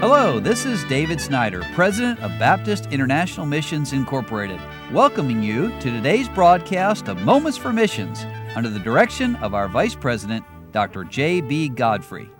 Hello, this is David Snyder, President of Baptist International Missions Incorporated, welcoming you to today's broadcast of Moments for Missions under the direction of our Vice President, Dr. J.B. Godfrey.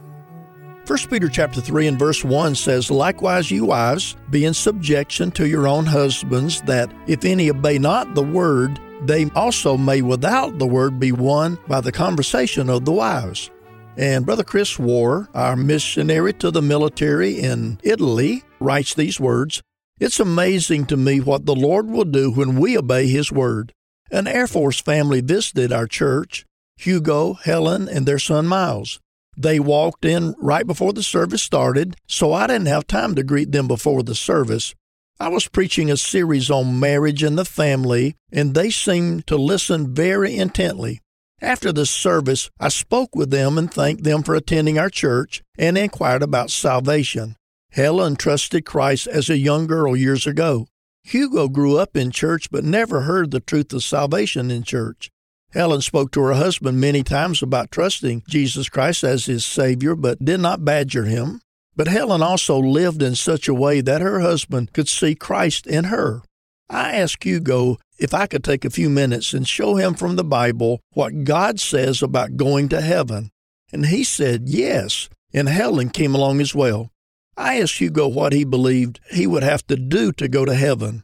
1 Peter chapter 3 and verse 1 says, Likewise, you wives, be in subjection to your own husbands, that if any obey not the word, they also may without the word be won by the conversation of the wives. And Brother Chris War, our missionary to the military in Italy, writes these words It's amazing to me what the Lord will do when we obey His word. An Air Force family visited our church Hugo, Helen, and their son Miles. They walked in right before the service started, so I didn't have time to greet them before the service. I was preaching a series on marriage and the family, and they seemed to listen very intently. After the service, I spoke with them and thanked them for attending our church and inquired about salvation. Helen trusted Christ as a young girl years ago. Hugo grew up in church but never heard the truth of salvation in church. Helen spoke to her husband many times about trusting Jesus Christ as his Savior, but did not badger him. But Helen also lived in such a way that her husband could see Christ in her. I asked Hugo if I could take a few minutes and show him from the Bible what God says about going to heaven. And he said yes, and Helen came along as well. I asked Hugo what he believed he would have to do to go to heaven.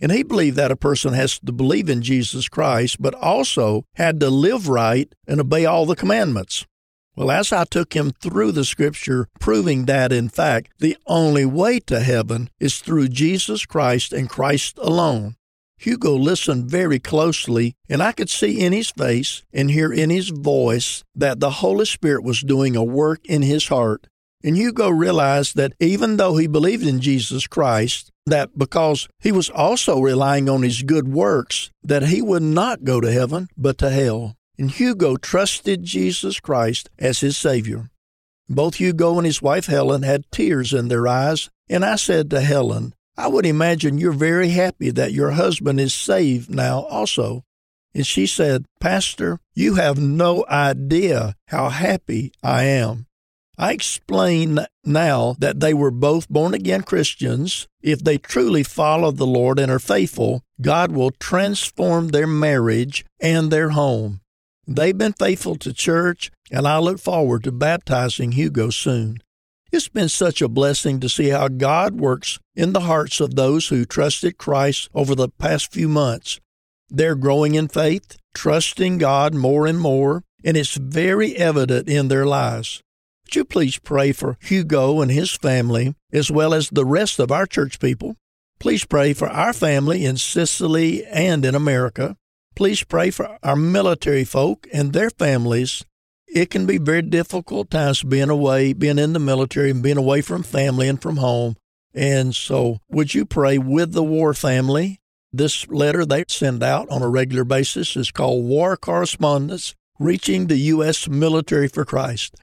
And he believed that a person has to believe in Jesus Christ, but also had to live right and obey all the commandments. Well, as I took him through the scripture, proving that, in fact, the only way to heaven is through Jesus Christ and Christ alone, Hugo listened very closely, and I could see in his face and hear in his voice that the Holy Spirit was doing a work in his heart. And Hugo realized that even though he believed in Jesus Christ, that because he was also relying on his good works, that he would not go to heaven, but to hell. And Hugo trusted Jesus Christ as his Savior. Both Hugo and his wife Helen had tears in their eyes, and I said to Helen, I would imagine you're very happy that your husband is saved now also. And she said, Pastor, you have no idea how happy I am. I explain now that they were both born again Christians. If they truly follow the Lord and are faithful, God will transform their marriage and their home. They've been faithful to church, and I look forward to baptizing Hugo soon. It's been such a blessing to see how God works in the hearts of those who trusted Christ over the past few months. They're growing in faith, trusting God more and more, and it's very evident in their lives. Would you please pray for Hugo and his family, as well as the rest of our church people? Please pray for our family in Sicily and in America. Please pray for our military folk and their families it can be very difficult times being away, being in the military, and being away from family and from home. And so, would you pray with the war family? This letter they send out on a regular basis is called War Correspondence Reaching the U.S. Military for Christ.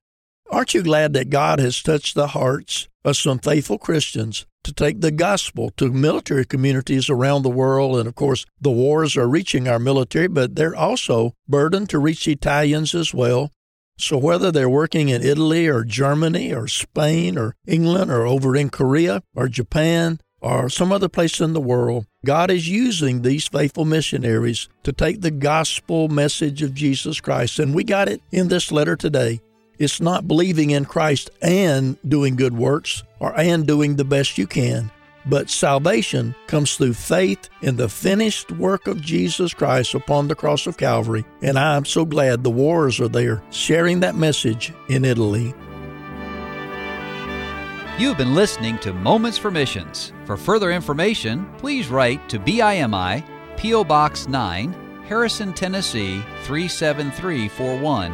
Aren't you glad that God has touched the hearts of some faithful Christians to take the gospel to military communities around the world? And of course, the wars are reaching our military, but they're also burdened to reach Italians as well. So, whether they're working in Italy or Germany or Spain or England or over in Korea or Japan or some other place in the world, God is using these faithful missionaries to take the gospel message of Jesus Christ. And we got it in this letter today. It's not believing in Christ and doing good works or and doing the best you can. But salvation comes through faith in the finished work of Jesus Christ upon the cross of Calvary. And I'm so glad the wars are there sharing that message in Italy. You've been listening to Moments for Missions. For further information, please write to BIMI, P.O. Box 9, Harrison, Tennessee 37341,